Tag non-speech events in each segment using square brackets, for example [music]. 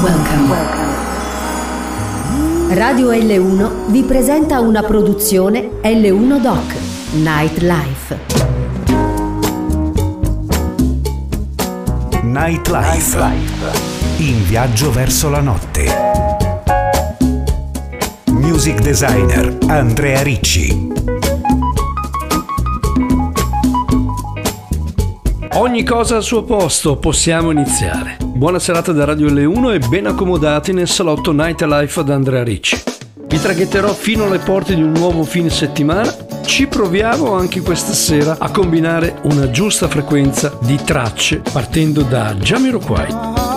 Welcome. Welcome. Radio L1 vi presenta una produzione L1 Doc Nightlife. Nightlife. In viaggio verso la notte. Music designer Andrea Ricci. Ogni cosa al suo posto, possiamo iniziare. Buona serata da Radio L1 e ben accomodati nel salotto Night Nightlife ad Andrea Ricci. Vi traghetterò fino alle porte di un nuovo fine settimana. Ci proviamo anche questa sera a combinare una giusta frequenza di tracce partendo da Jamiroquai.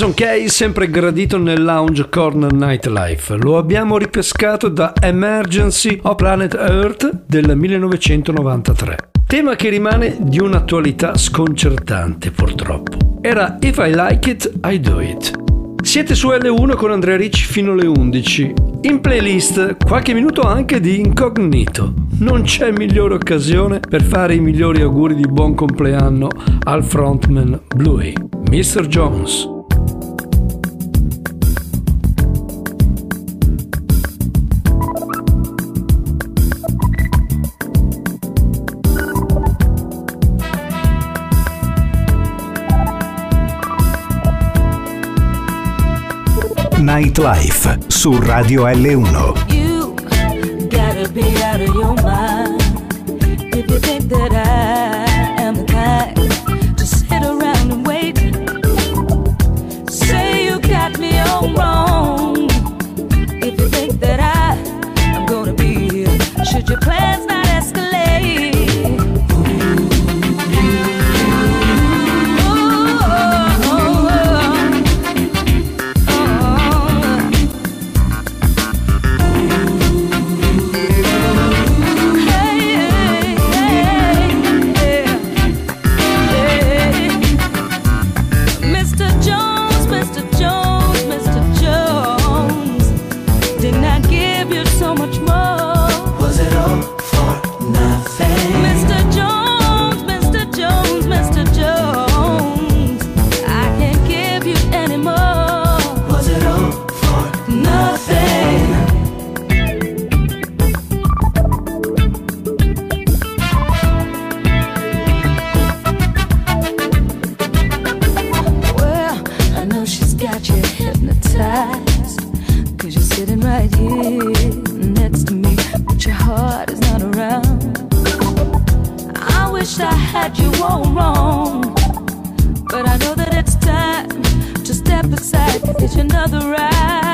Jason Kay sempre gradito nel lounge Corner Nightlife. Lo abbiamo ripescato da Emergency of Planet Earth del 1993. Tema che rimane di un'attualità sconcertante purtroppo. Era If I Like It, I Do It. Siete su L1 con Andrea Ricci fino alle 11. In playlist qualche minuto anche di incognito. Non c'è migliore occasione per fare i migliori auguri di buon compleanno al frontman Bluey, Mr. Jones. Nightlife su Radio L1. You gotta be out of your mind if you think that I another ride.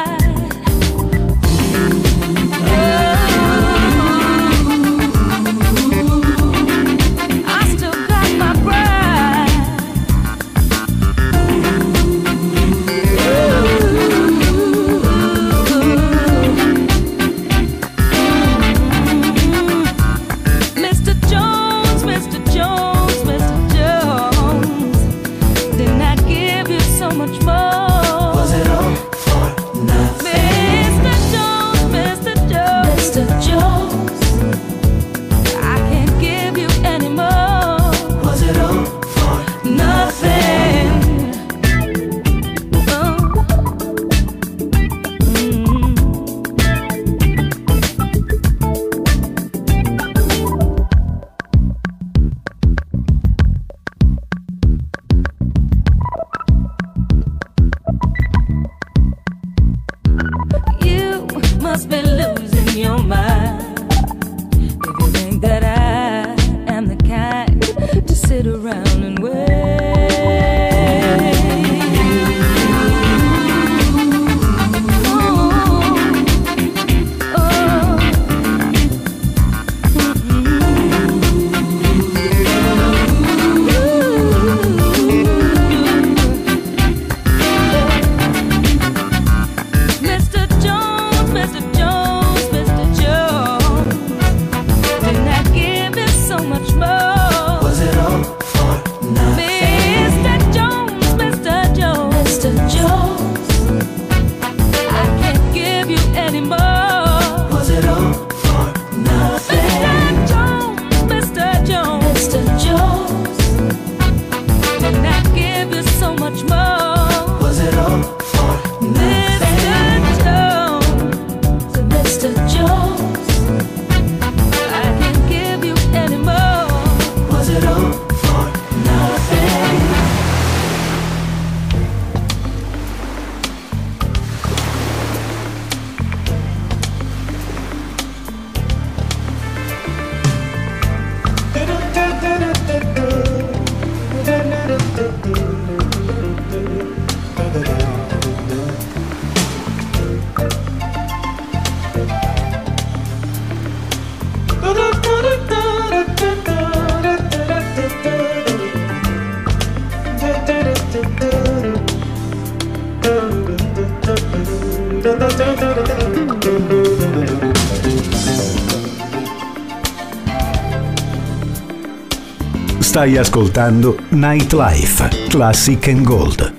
Stai ascoltando Nightlife, Classic and Gold.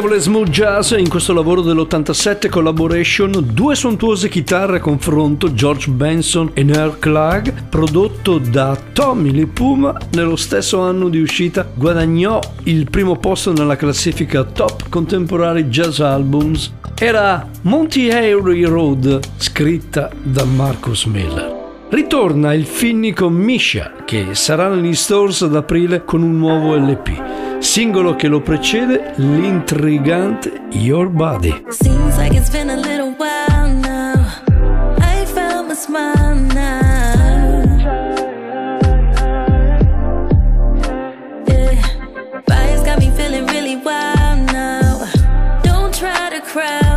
L'amorevole Smooth Jazz in questo lavoro dell'87 Collaboration, due sontuose chitarre a confronto George Benson e Nerd Clark, prodotto da Tommy Lee nello stesso anno di uscita, guadagnò il primo posto nella classifica Top Contemporary Jazz Albums. Era Monty Harry Road, scritta da Marcus Miller. Ritorna il finnico Misha, che sarà negli stores ad aprile con un nuovo LP. Singolo che lo precede, l'intrigante Your Body. Seems like it's been a little while now. I found my smile now. Yeah. Bias got me feeling really wild now. Don't try to cry.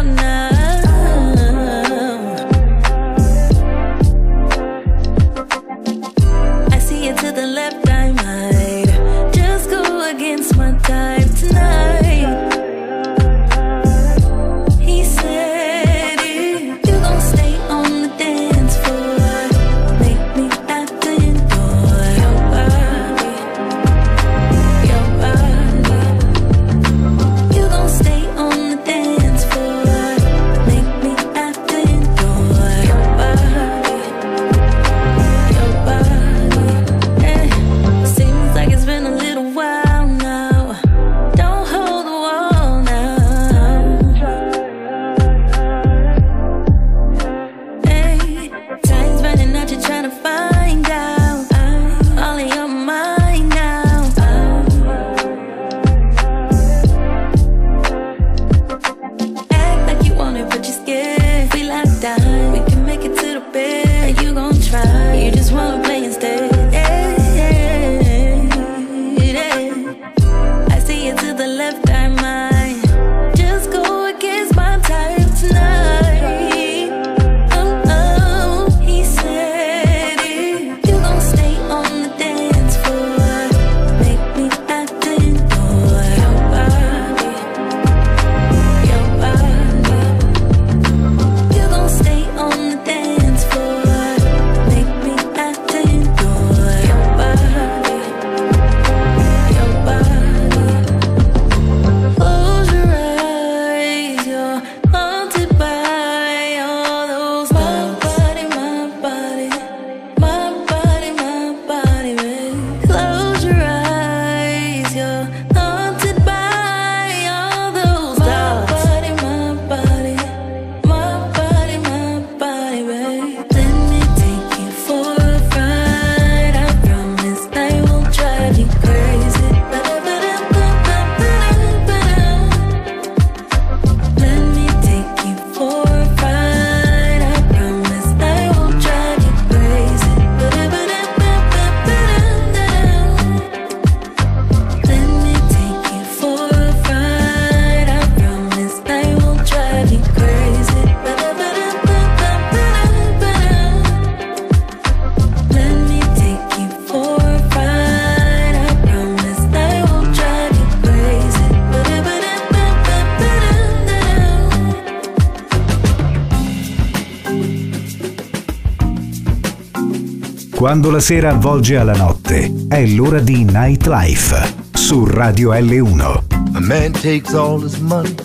Quando la sera avvolge alla notte, è l'ora di Nightlife su Radio L1. A man takes all his money,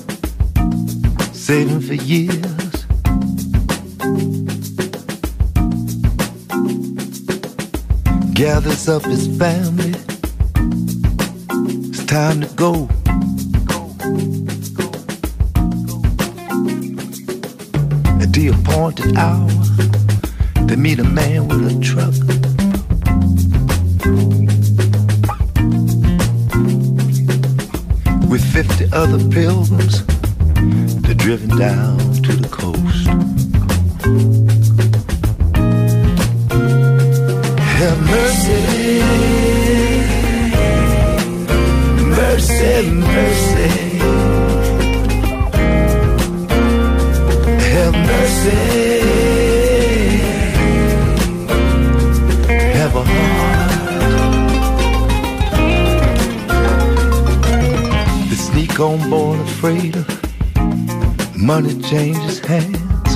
saving for years. Gathers up his family. It's time to go. At the appointed hour. They meet a man with a truck. With 50 other pilgrims, they're driven down money changes hands.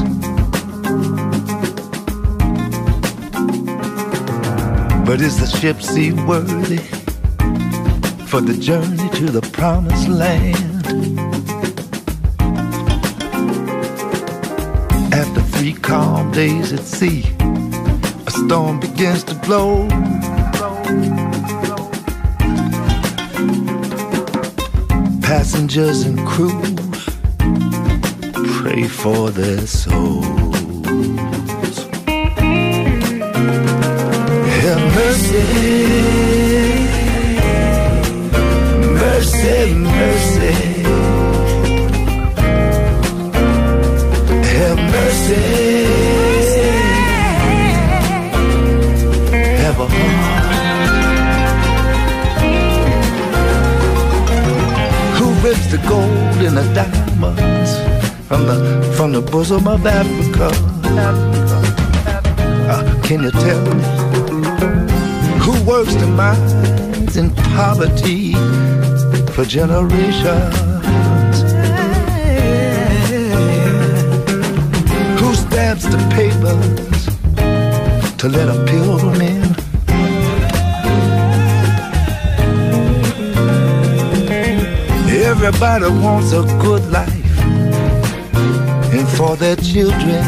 But is the ship seaworthy for the journey to the promised land? After three calm days at sea, a storm begins to blow. Passengers and crew pray for their souls. Have mercy, mercy, mercy. Have mercy. Have a heart. Who rips the gold and the diamonds from the from the bosom of Africa? Uh, can you tell me who works the mines in poverty for generations? Who stamps the papers to let a pilgrim in? Everybody wants a good life for their children.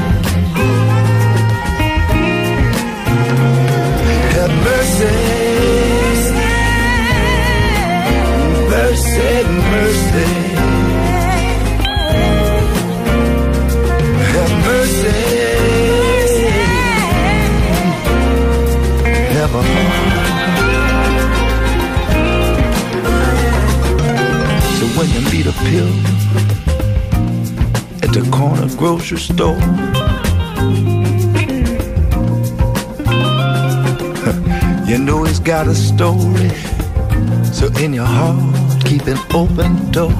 Have mercy, mercy, mercy. Have mercy, have a heart. So when you meet a the corner grocery store, [laughs] you know he's got a story. So in your heart, keep an open door.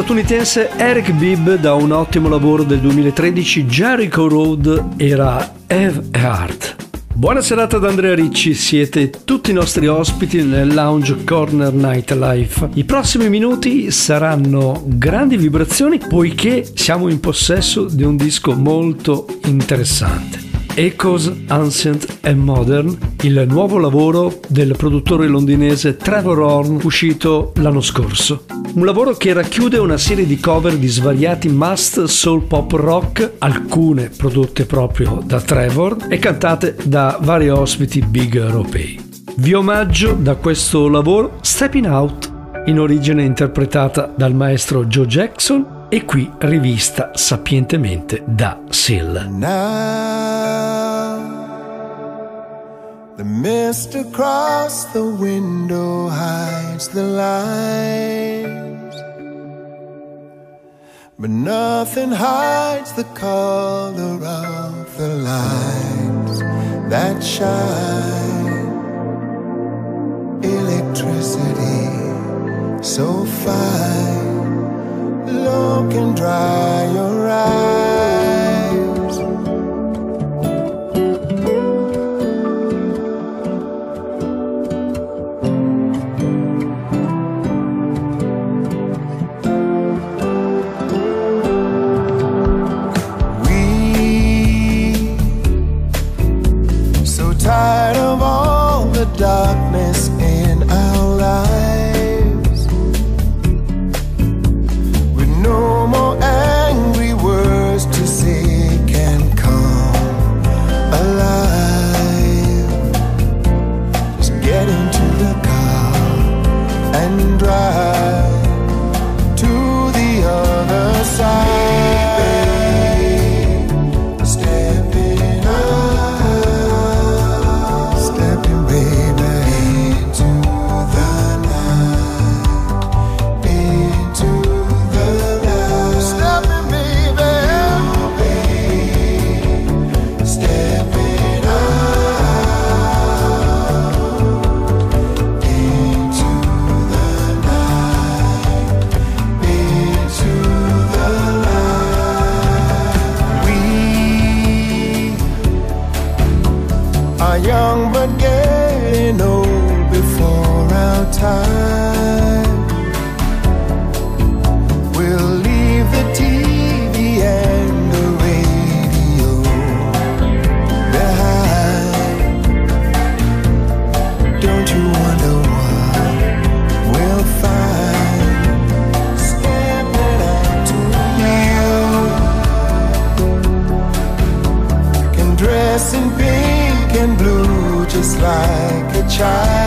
Statunitense Eric Bibb da un ottimo lavoro del 2013 Jericho Road era Have Heart. Buona serata da Andrea Ricci, siete tutti i nostri ospiti nel Lounge Corner Nightlife. I prossimi minuti saranno grandi vibrazioni poiché siamo in possesso di un disco molto interessante. Echoes Ancient and Modern, il nuovo lavoro del produttore londinese Trevor Horn uscito l'anno scorso. Un lavoro che racchiude una serie di cover di svariati must soul pop rock, alcune prodotte proprio da Trevor e cantate da vari ospiti big europei. Vi omaggio da questo lavoro Stepping Out, in origine interpretata dal maestro Joe Jackson e qui rivista sapientemente da Seal. The mist across the window hides the light, but nothing hides the color of the lights that shine. Electricity so fine. Look and dry your child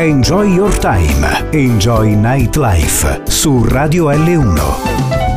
Enjoy Your Time, Enjoy Nightlife su Radio L1.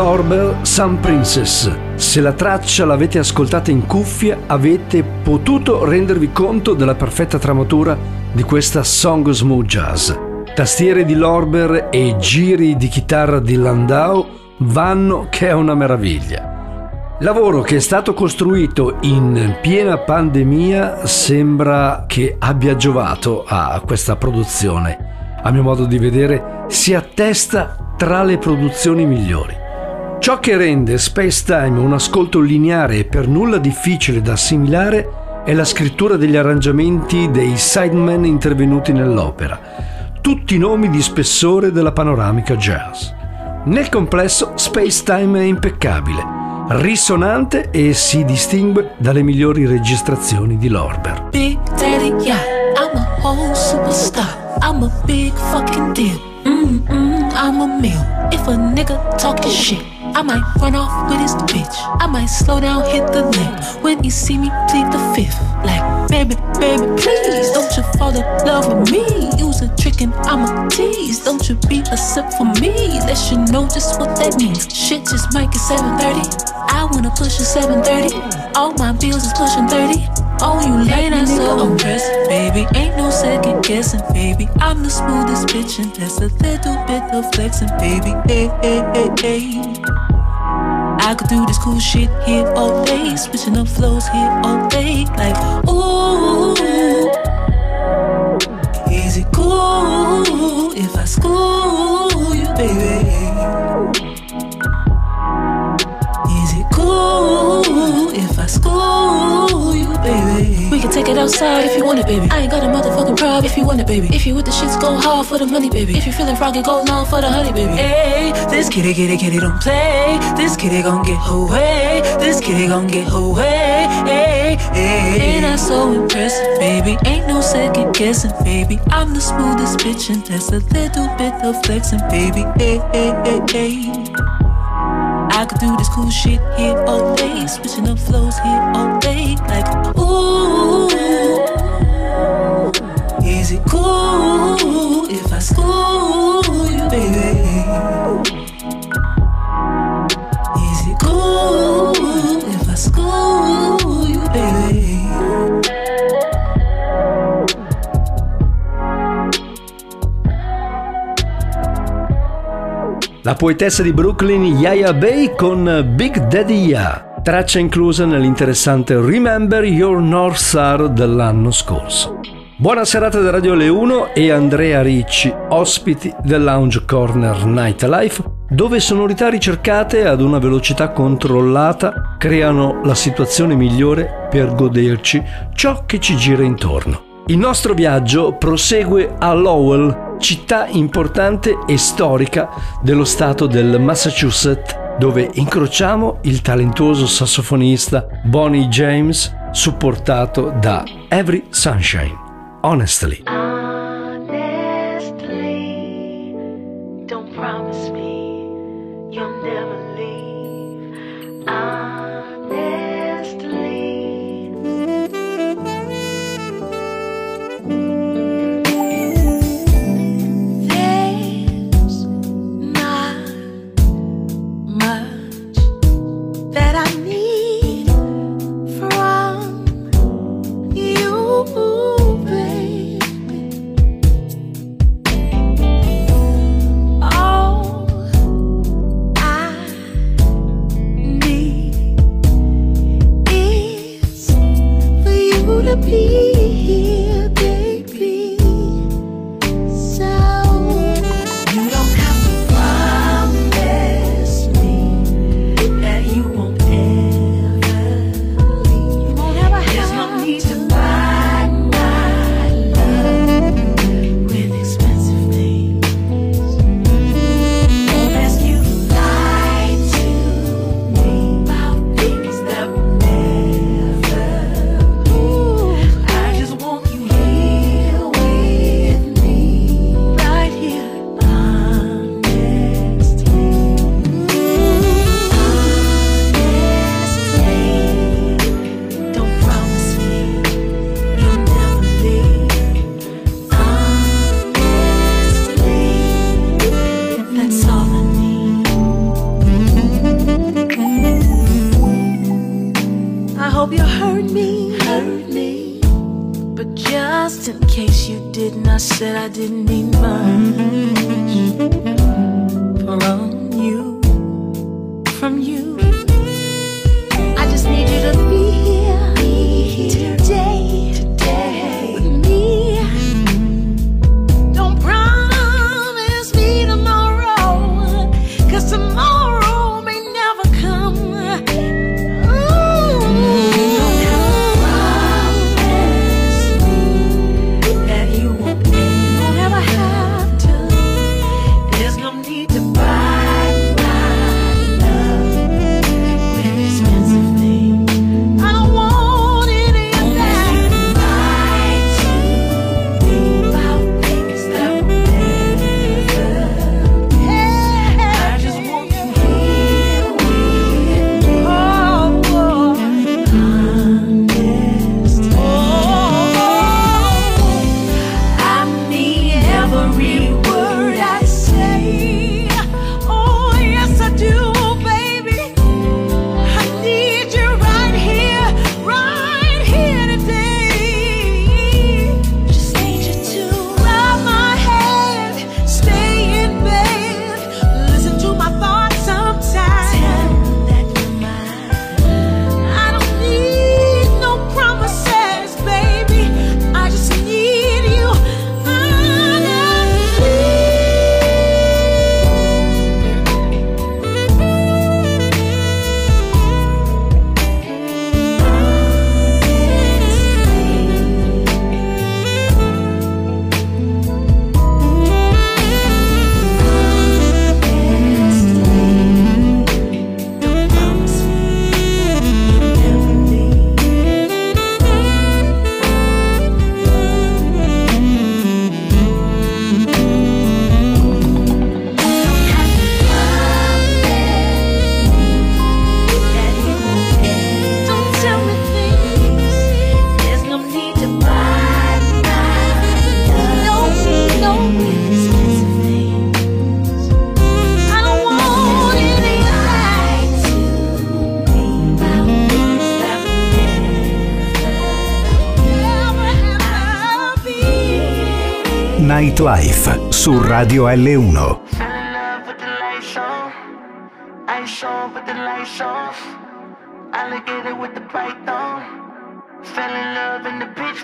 Lorber, Sun Princess. Se la traccia l'avete ascoltata in cuffia, avete potuto rendervi conto della perfetta tramatura di questa song smooth jazz. Tastiere di Lorber e giri di chitarra di Landau vanno che è una meraviglia. Lavoro che è stato costruito in piena pandemia sembra che abbia giovato a questa produzione. A mio modo di vedere si attesta tra le produzioni migliori. Ciò che rende Space Time un ascolto lineare e per nulla difficile da assimilare è la scrittura degli arrangiamenti dei sidemen intervenuti nell'opera, tutti nomi di spessore della panoramica jazz. Nel complesso Space Time è impeccabile, risonante e si distingue dalle migliori registrazioni di Lorber. Big Daddy, yeah, I'm a whole superstar. I'm a big fucking deal. Mm-mm, I'm a meal. If a nigga talking shit, I might run off with his bitch. I might slow down, hit the lick. When you see me, plead the fifth. Like, baby, baby, please don't you fall in love with me. Use a trick and I'm a tease. Don't you be a sip for me. Let you know just what that means. Shit just might get 730. I wanna push a 730. All my bills is pushing 30. Oh, you late and so impressive, baby. Ain't no second guessing, baby. I'm the smoothest bitch, and there's a little bit of flexing, baby. Hey, hey, hey, hey. I could do this cool shit here all day, switching up flows here all day. Like, ooh, is it cool if I school you, baby? Is it cool if I school can take it outside if you want it, baby. I ain't got a motherfucking problem if you want it, baby. If you with the shits, go hard for the money, baby. If you feeling froggy, go long for the honey, baby. Hey, this kitty, kitty, kitty don't play. This kitty gon' get her way. This kitty gon' get her way. Hey, hey. Ain't I so impressive, baby? Ain't no second guessing, baby. I'm the smoothest bitch, and there's a little bit of flexing, baby. Hey, hey, hey, hey. I could do this cool shit here all day, switching up flows here all day. Like, ooh, is it cool if I school you, baby? La poetessa di Brooklyn Yaya Bay con Big Daddy Ya, traccia inclusa nell'interessante Remember Your North Star dell'anno scorso. Buona serata da Radio Le 1 e Andrea Ricci, ospiti del Lounge Corner Nightlife, dove sonorità ricercate ad una velocità controllata creano la situazione migliore per goderci ciò che ci gira intorno. Il nostro viaggio prosegue a Lowell, città importante e storica dello stato del Massachusetts, dove incrociamo il talentuoso sassofonista Bonnie James, supportato da Every Sunshine. Honestly.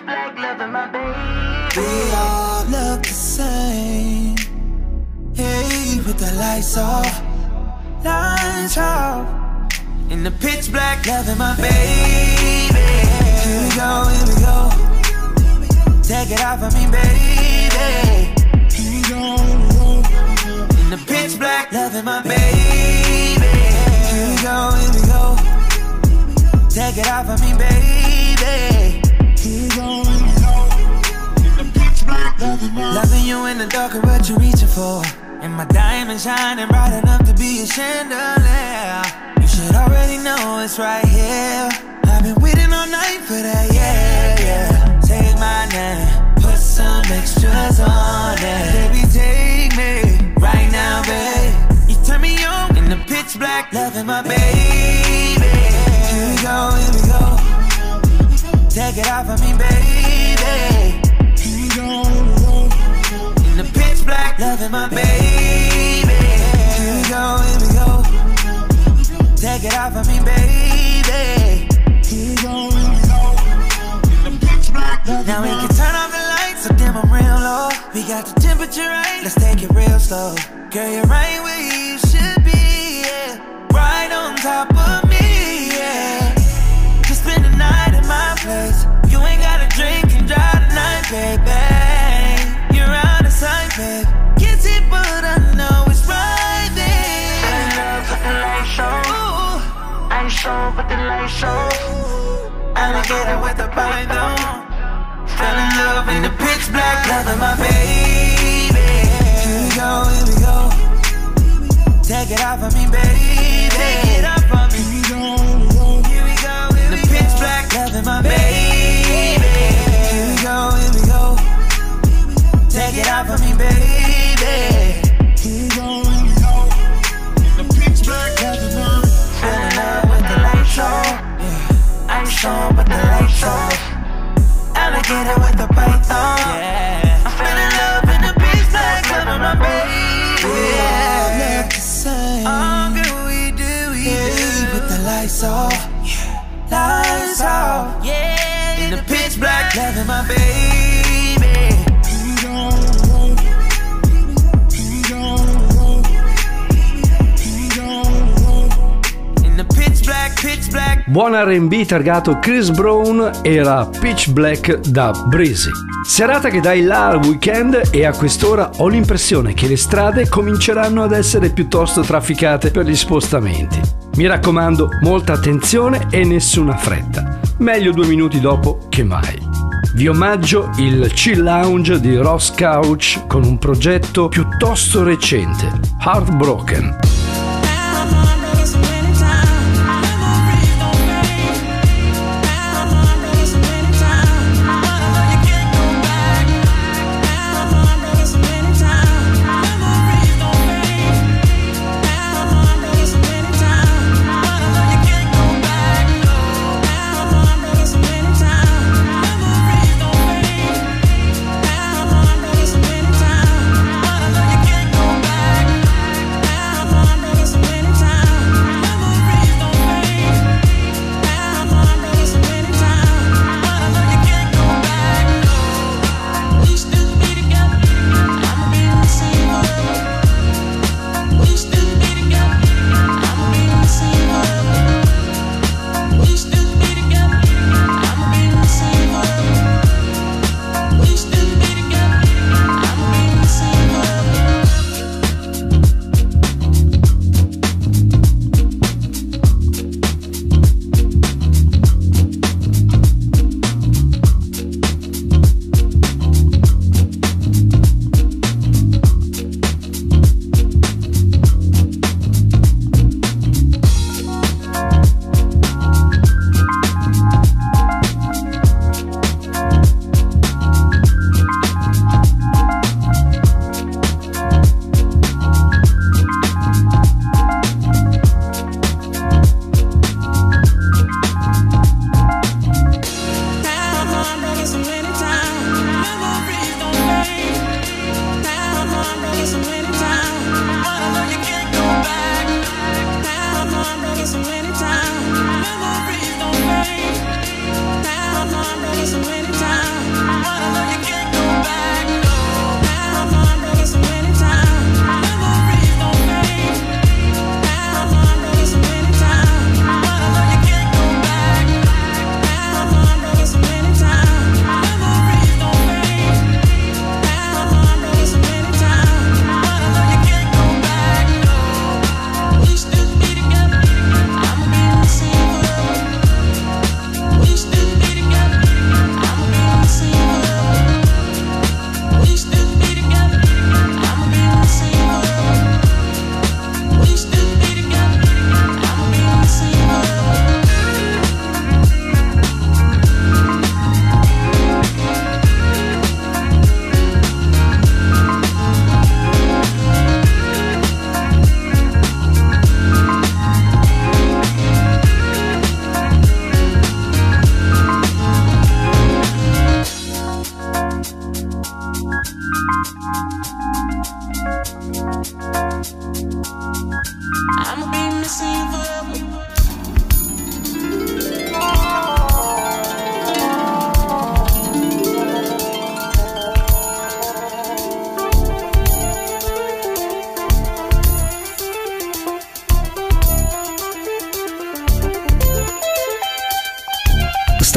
Black, loving my baby. We all the same. Hey, with the lights off, lights off. In the pitch black, loving my baby. Here we go, here we go. Take it off of me, baby. In the pitch black, loving my baby. Here we go, here we go. Take it off of me, baby. Here we go. Loving you in the dark is what you're reaching for. And my diamond shining bright enough to be a chandelier. You should already know it's right here. I've been waiting all night for that, yeah, yeah. Name, put some extras on it. Baby, take me right now, babe. You turn me on in the pitch black, loving my baby. Here we go, here we go. Take it off of me, baby. Here we go. In the pitch black, loving my baby. Here we go, here we go. Take it off of me, baby. Here we go. Now we can turn off the lights so dim I'm real low. We got the temperature right, let's take it real slow. Girl, you're right where you should be, yeah. Right on top of me, yeah. Just spend the night at my place. You ain't gotta drink and drive tonight, baby. You're out of sight, babe. Gets it, but I know it's right there. In love with the on. Ooh. Ice on, but the lights off. Alligator with the python. Fell in love in the pitch black, loving my baby. Here we go, here we go. Take it off of me, baby. Take it off loving my baby. Buon RB targato Chris Brown era Pitch Black da Breezy. Serata che dà il là al weekend e a quest'ora ho l'impressione che le strade cominceranno ad essere piuttosto trafficate per gli spostamenti. Mi raccomando, molta attenzione e nessuna fretta. Meglio due minuti dopo che mai. Vi omaggio il Chill Lounge di Ross Couch con un progetto piuttosto recente, Heartbroken.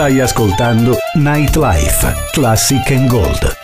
Stai ascoltando Nightlife Classic and Gold.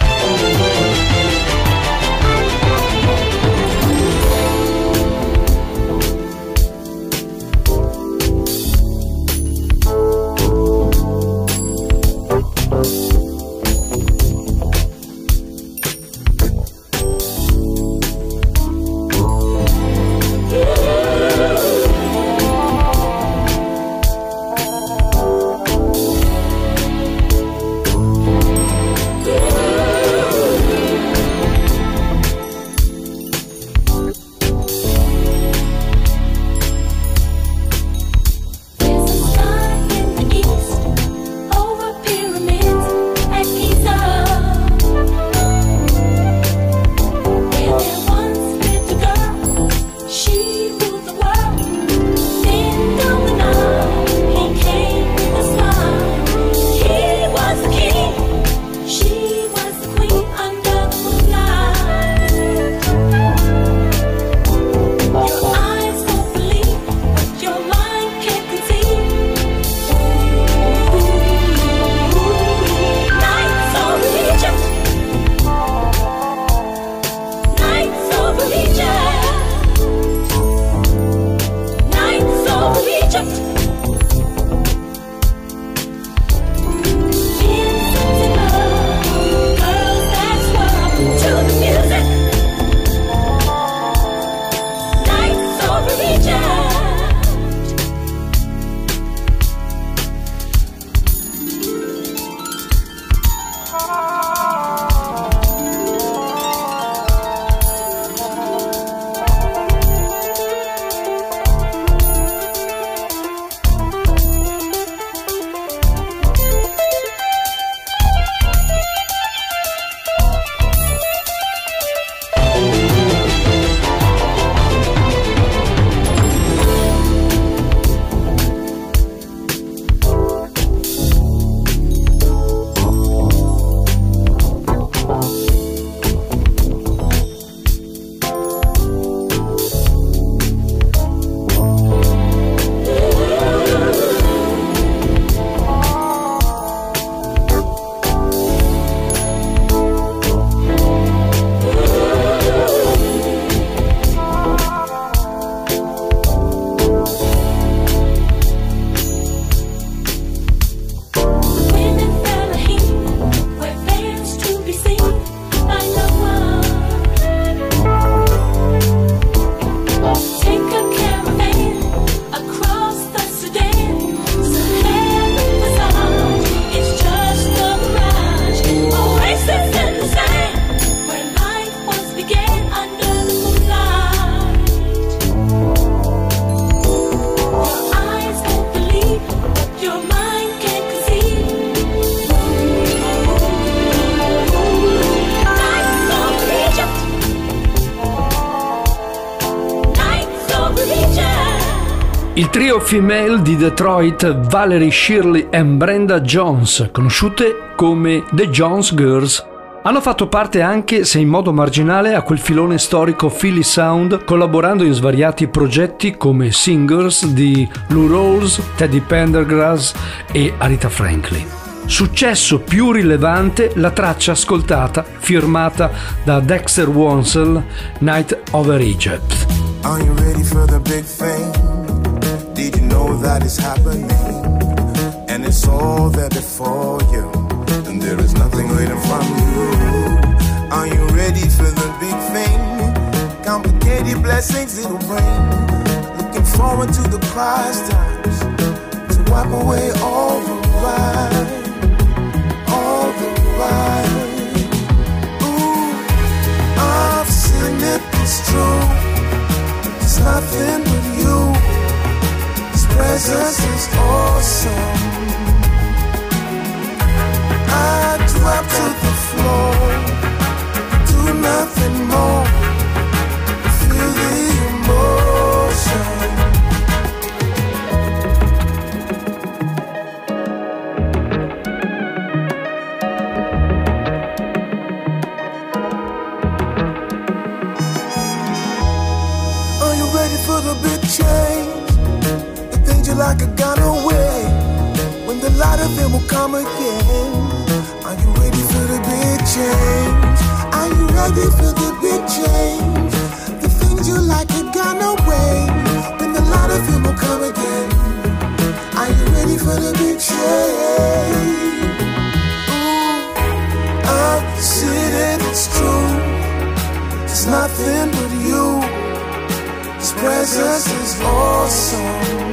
Il trio female di Detroit, Valerie Shirley e Brenda Jones, conosciute come The Jones Girls, hanno fatto parte anche, se in modo marginale, a quel filone storico Philly Sound, collaborando in svariati progetti come singers di Lou Rawls, Teddy Pendergrass e Arita Franklin. Successo più rilevante la traccia ascoltata firmata da Dexter Wansel, Night Over Egypt. Are you ready for the big thing? Did you know that it's happening? And it's all there before you. And there is nothing waiting from you. Are you ready for the big thing? Complicated blessings it'll bring. Looking forward to the prize times. To wipe away all the ride. All the ride. Ooh, I've seen it, it's true. It's nothing but you. Presence is awesome. I drop to the floor, do nothing more. Feel the emotion. Are you ready for the big change? You like are gone away. When the light of them will come again. Are you ready for the big change? Are you ready for the big change? The things you like are gone away. When the light of them will come again. Are you ready for the big change? Ooh, I've seen it, it's true. It's nothing but you. His presence is awesome.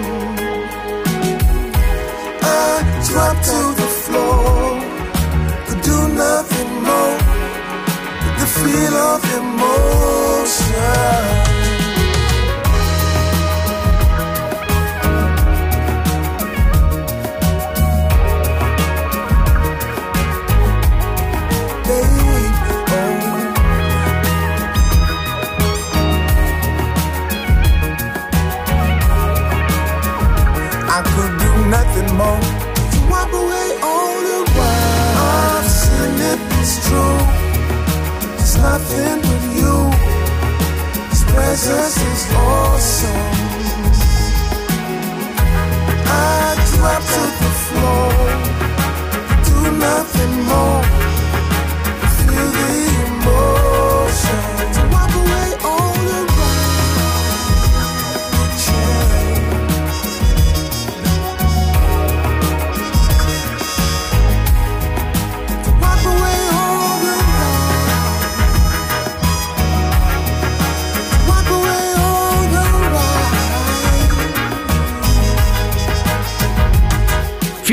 Of emotion. Nothing but you. His presence is awesome. I drop to the floor, do nothing more.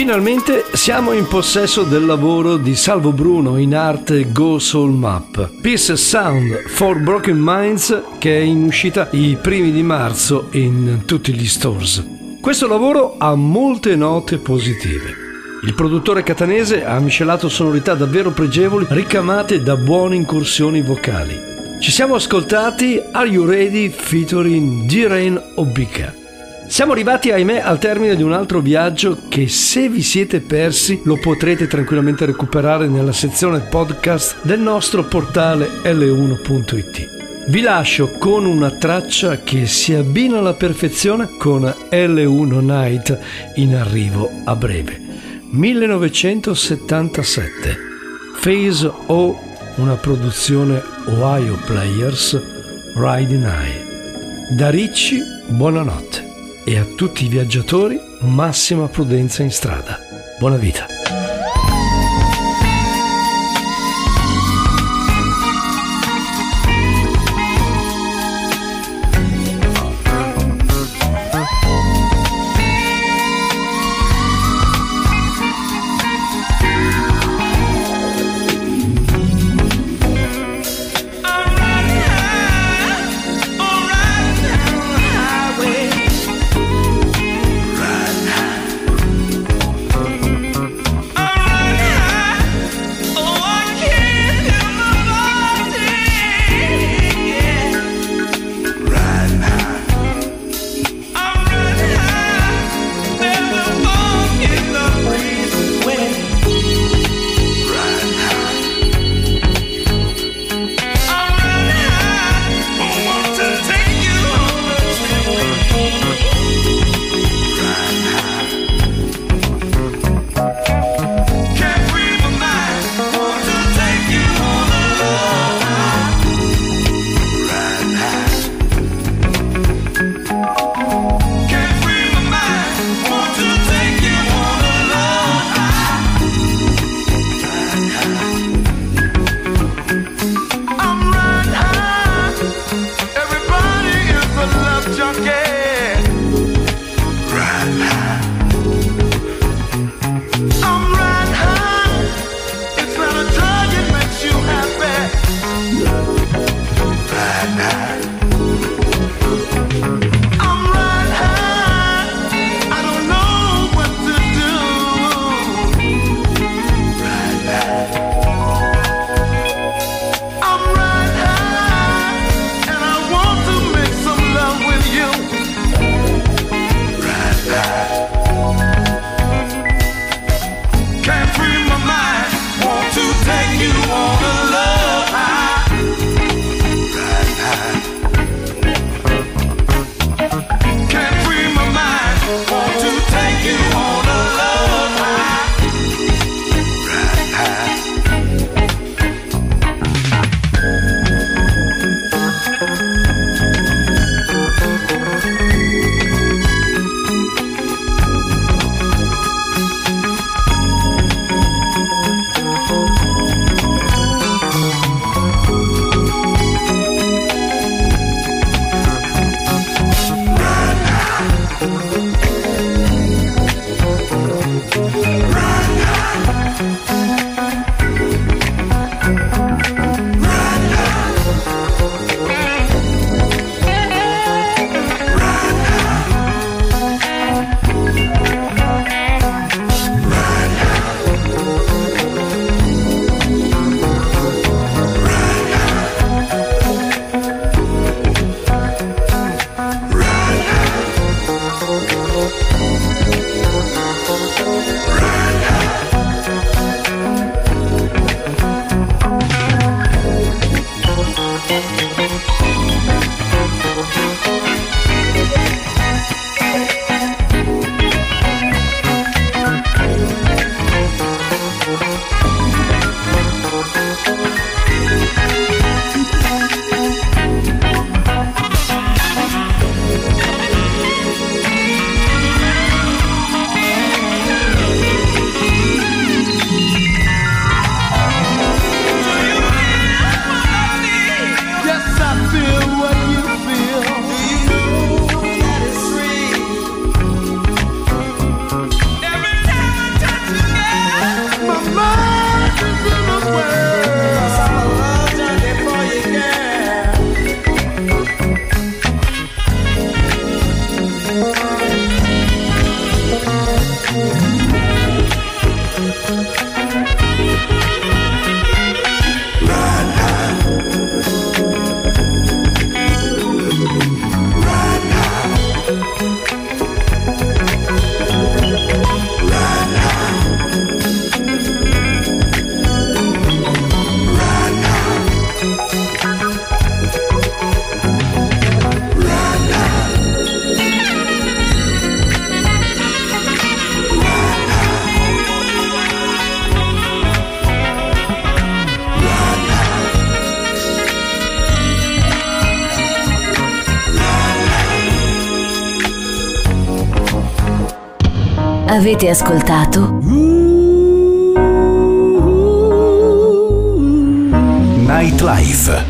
Finalmente siamo in possesso del lavoro di Salvo Bruno in arte Go Soul Map. Peace Sound for Broken Minds che è in uscita i primi di marzo in tutti gli stores. Questo lavoro ha molte note positive. Il produttore catanese ha miscelato sonorità davvero pregevoli ricamate da buone incursioni vocali. Ci siamo ascoltati Are You Ready featuring G-Rain Obika. Siamo arrivati, ahimè, al termine di un altro viaggio che se vi siete persi lo potrete tranquillamente recuperare nella sezione podcast del nostro portale l1.it. Vi lascio con una traccia che si abbina alla perfezione con L1 Night in arrivo a breve. 1977. Phase O, una produzione Ohio Players, Riding High. Da Ricci, buonanotte e a tutti i viaggiatori massima prudenza in strada. Buona vita. Avete ascoltato Nightlife.